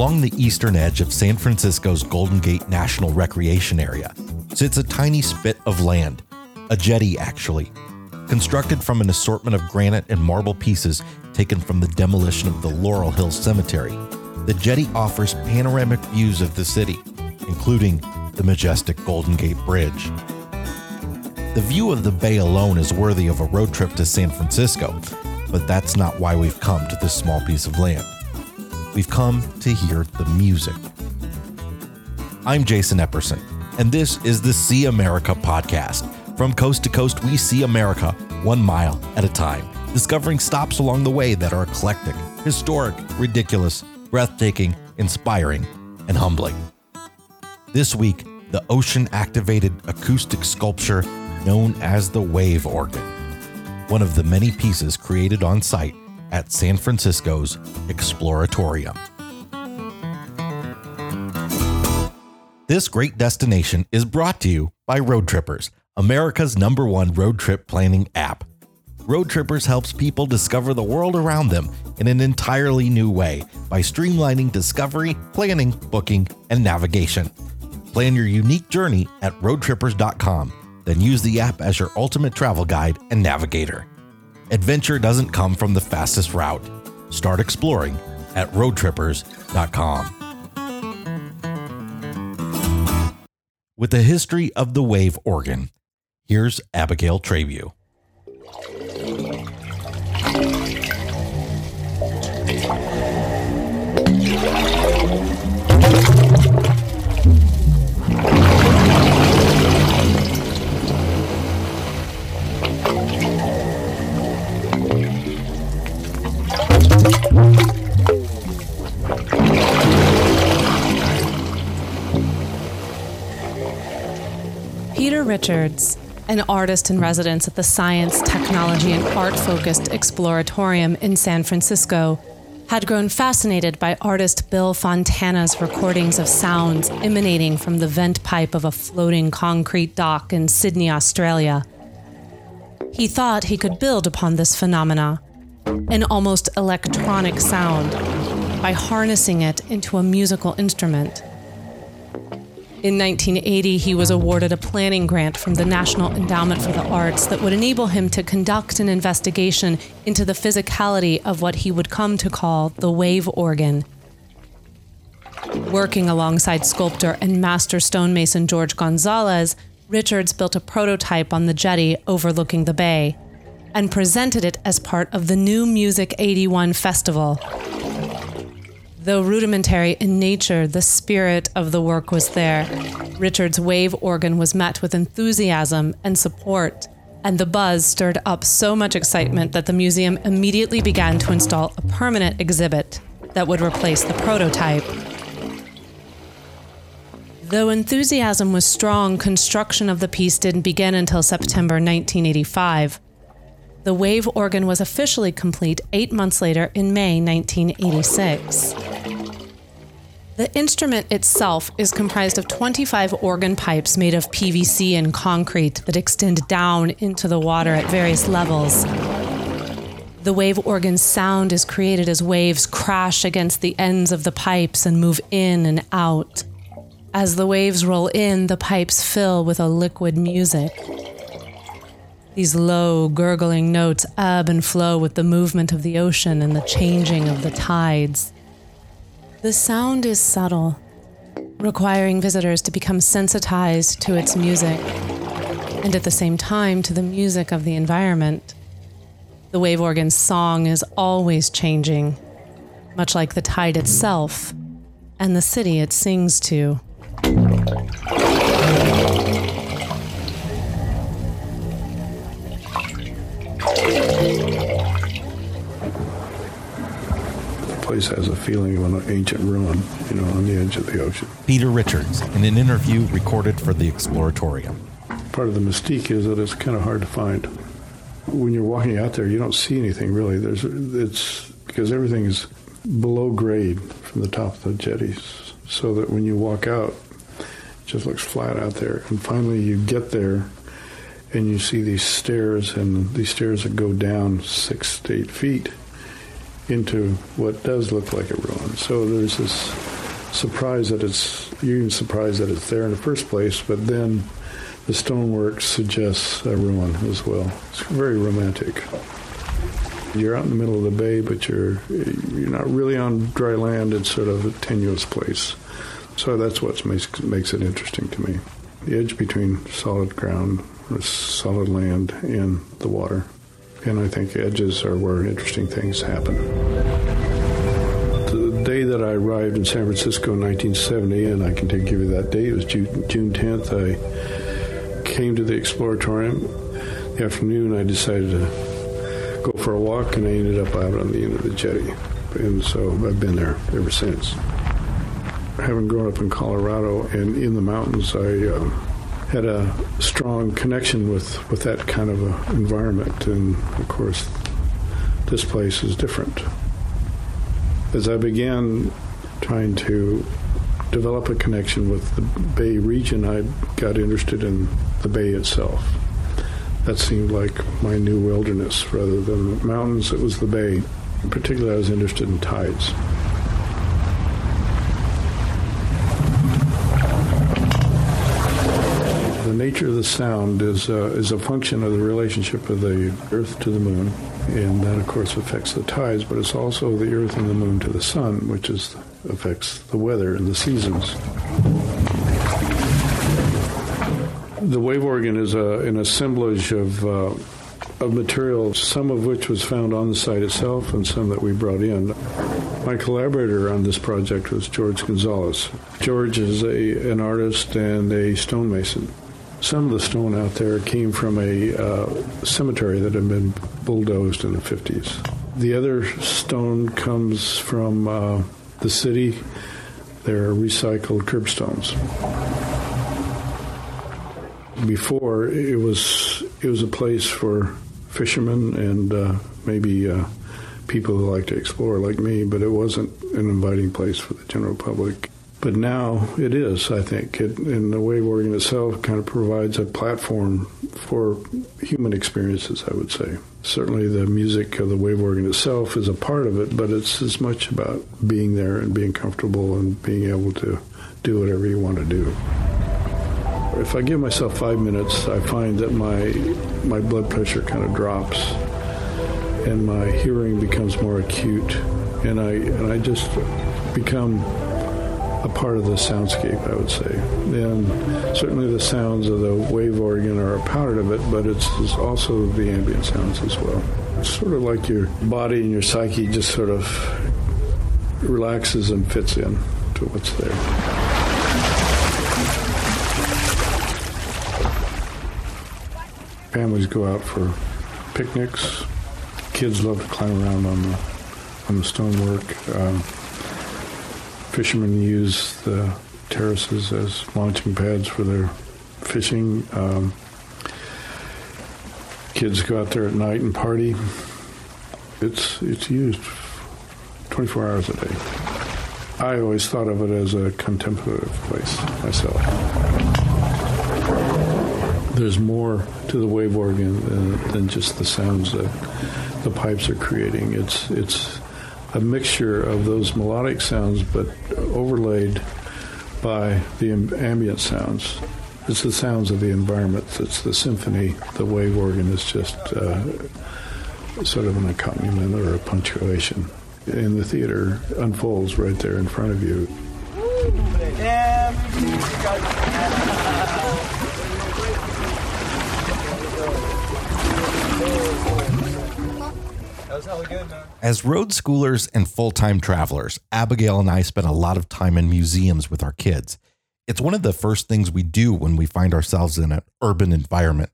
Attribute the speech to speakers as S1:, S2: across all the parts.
S1: Along the eastern edge of San Francisco's Golden Gate National Recreation Area sits a tiny spit of land, a jetty actually, constructed from an assortment of granite and marble pieces taken from the demolition of the Laurel Hill Cemetery. The jetty offers panoramic views of the city, including the majestic Golden Gate Bridge. The view of the bay alone is worthy of a road trip to San Francisco, but that's not why we've come to this small piece of land. We've come to hear the music. I'm Jason Epperson, and this is the See America podcast. From coast to coast, we see America one mile at a time, discovering stops along the way that are eclectic, historic, ridiculous, breathtaking, inspiring, and humbling. This week, the ocean activated acoustic sculpture known as the Wave Organ, one of the many pieces created on site at San Francisco's Exploratorium. This great destination is brought to you by Road Trippers, America's number one road trip planning app. Road Trippers helps people discover the world around them in an entirely new way by streamlining discovery, planning, booking, and navigation. Plan your unique journey at roadtrippers.com, then use the app as your ultimate travel guide and navigator. Adventure doesn't come from the fastest route. Start exploring at roadtrippers.com. With the history of the wave organ, here's Abigail Trabue.
S2: Richards, an artist in residence at the Science, Technology, and Art focused Exploratorium in San Francisco, had grown fascinated by artist Bill Fontana's recordings of sounds emanating from the vent pipe of a floating concrete dock in Sydney, Australia. He thought he could build upon this phenomena, an almost electronic sound, by harnessing it into a musical instrument. In 1980, he was awarded a planning grant from the National Endowment for the Arts that would enable him to conduct an investigation into the physicality of what he would come to call the wave organ. Working alongside sculptor and master stonemason George Gonzalez, Richards built a prototype on the jetty overlooking the bay and presented it as part of the New Music 81 festival. Though rudimentary in nature, the spirit of the work was there. Richard's wave organ was met with enthusiasm and support, and the buzz stirred up so much excitement that the museum immediately began to install a permanent exhibit that would replace the prototype. Though enthusiasm was strong, construction of the piece didn't begin until September 1985. The wave organ was officially complete eight months later in May 1986. The instrument itself is comprised of 25 organ pipes made of PVC and concrete that extend down into the water at various levels. The wave organ's sound is created as waves crash against the ends of the pipes and move in and out. As the waves roll in, the pipes fill with a liquid music. These low, gurgling notes ebb and flow with the movement of the ocean and the changing of the tides. The sound is subtle, requiring visitors to become sensitized to its music and at the same time to the music of the environment. The wave organ's song is always changing, much like the tide itself and the city it sings to.
S3: Place has a feeling of an ancient ruin, you know, on the edge of the ocean.
S1: Peter Richards in an interview recorded for the Exploratorium.
S3: Part of the mystique is that it's kind of hard to find. When you're walking out there, you don't see anything really. There's it's because everything is below grade from the top of the jetties, so that when you walk out, it just looks flat out there. And finally, you get there, and you see these stairs, and these stairs that go down six to eight feet into what does look like a ruin. So there's this surprise that it's you're even surprised that it's there in the first place, but then the stonework suggests a ruin as well. It's very romantic. You're out in the middle of the bay, but you're you're not really on dry land. It's sort of a tenuous place. So that's what makes makes it interesting to me. The edge between solid ground, solid land, and the water. And I think edges are where interesting things happen. The day that I arrived in San Francisco in 1970, and I can give you that date, it was June, June 10th, I came to the Exploratorium. The afternoon, I decided to go for a walk, and I ended up out on the end of the jetty. And so I've been there ever since. Having grown up in Colorado and in the mountains, I uh, had a strong connection with, with that kind of a environment. And of course, this place is different. As I began trying to develop a connection with the Bay region, I got interested in the Bay itself. That seemed like my new wilderness rather than mountains, it was the Bay. In particular, I was interested in tides. Nature of the sound is uh, is a function of the relationship of the Earth to the Moon, and that of course affects the tides. But it's also the Earth and the Moon to the Sun, which is affects the weather and the seasons. The wave organ is a, an assemblage of uh, of material, some of which was found on the site itself, and some that we brought in. My collaborator on this project was George Gonzalez. George is a, an artist and a stonemason. Some of the stone out there came from a uh, cemetery that had been bulldozed in the 50s. The other stone comes from uh, the city. They're recycled curbstones. Before it was it was a place for fishermen and uh, maybe uh, people who like to explore like me, but it wasn't an inviting place for the general public. But now it is, I think. It, the wave organ itself kind of provides a platform for human experiences, I would say. Certainly the music of the wave organ itself is a part of it, but it's as much about being there and being comfortable and being able to do whatever you want to do. If I give myself five minutes, I find that my, my blood pressure kind of drops and my hearing becomes more acute and I, and I just become a part of the soundscape, I would say. And certainly the sounds of the wave organ are a part of it, but it's, it's also the ambient sounds as well. It's sort of like your body and your psyche just sort of relaxes and fits in to what's there. Families go out for picnics. Kids love to climb around on the on the stonework. Um, fishermen use the terraces as launching pads for their fishing. Um, kids go out there at night and party. It's it's used 24 hours a day. I always thought of it as a contemplative place myself. There's more to the wave organ than, than just the sounds that the pipes are creating. It's it's a mixture of those melodic sounds, but overlaid by the ambient sounds. It's the sounds of the environment. It's the symphony. The wave organ is just uh, sort of an accompaniment or a punctuation. And the theater unfolds right there in front of you.
S1: As road schoolers and full time travelers, Abigail and I spend a lot of time in museums with our kids. It's one of the first things we do when we find ourselves in an urban environment.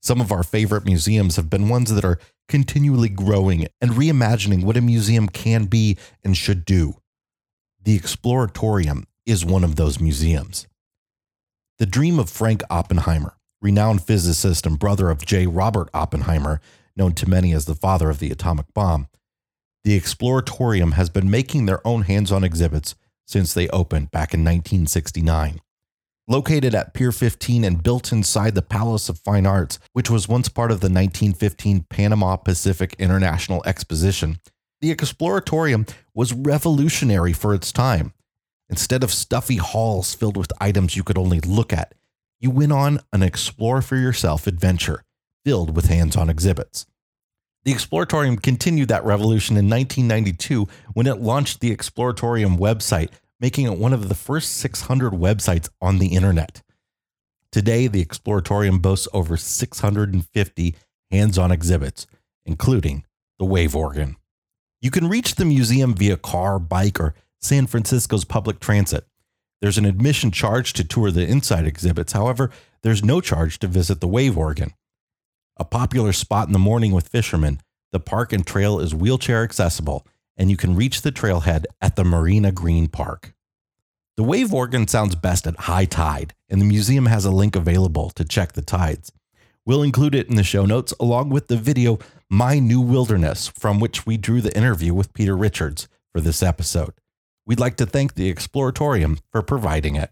S1: Some of our favorite museums have been ones that are continually growing and reimagining what a museum can be and should do. The Exploratorium is one of those museums. The dream of Frank Oppenheimer, renowned physicist and brother of J. Robert Oppenheimer, known to many as the father of the atomic bomb, the Exploratorium has been making their own hands on exhibits since they opened back in 1969. Located at Pier 15 and built inside the Palace of Fine Arts, which was once part of the 1915 Panama Pacific International Exposition, the Exploratorium was revolutionary for its time. Instead of stuffy halls filled with items you could only look at, you went on an explore for yourself adventure filled with hands on exhibits. The Exploratorium continued that revolution in 1992 when it launched the Exploratorium website, making it one of the first 600 websites on the internet. Today, the Exploratorium boasts over 650 hands on exhibits, including the wave organ. You can reach the museum via car, bike, or San Francisco's public transit. There's an admission charge to tour the inside exhibits. However, there's no charge to visit the wave organ. A popular spot in the morning with fishermen, the park and trail is wheelchair accessible, and you can reach the trailhead at the Marina Green Park. The wave organ sounds best at high tide, and the museum has a link available to check the tides. We'll include it in the show notes along with the video My New Wilderness, from which we drew the interview with Peter Richards for this episode. We'd like to thank the Exploratorium for providing it.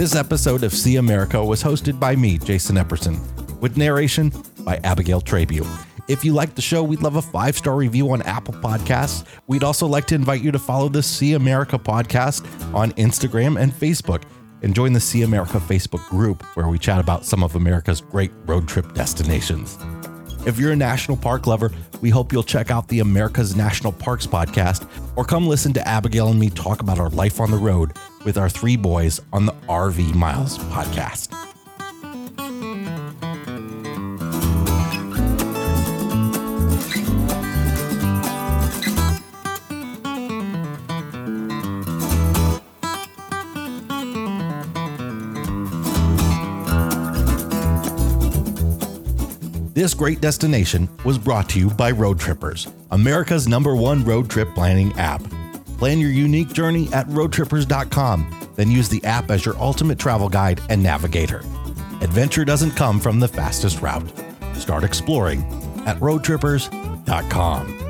S1: This episode of See America was hosted by me, Jason Epperson with narration by Abigail Trabue. If you like the show, we'd love a five star review on Apple Podcasts. We'd also like to invite you to follow the See America podcast on Instagram and Facebook and join the See America Facebook group where we chat about some of America's great road trip destinations. If you're a national park lover, we hope you'll check out the America's National Parks podcast or come listen to Abigail and me talk about our life on the road with our three boys on the RV Miles podcast. This great destination was brought to you by Road Trippers, America's number one road trip planning app. Plan your unique journey at roadtrippers.com, then use the app as your ultimate travel guide and navigator. Adventure doesn't come from the fastest route. Start exploring at roadtrippers.com.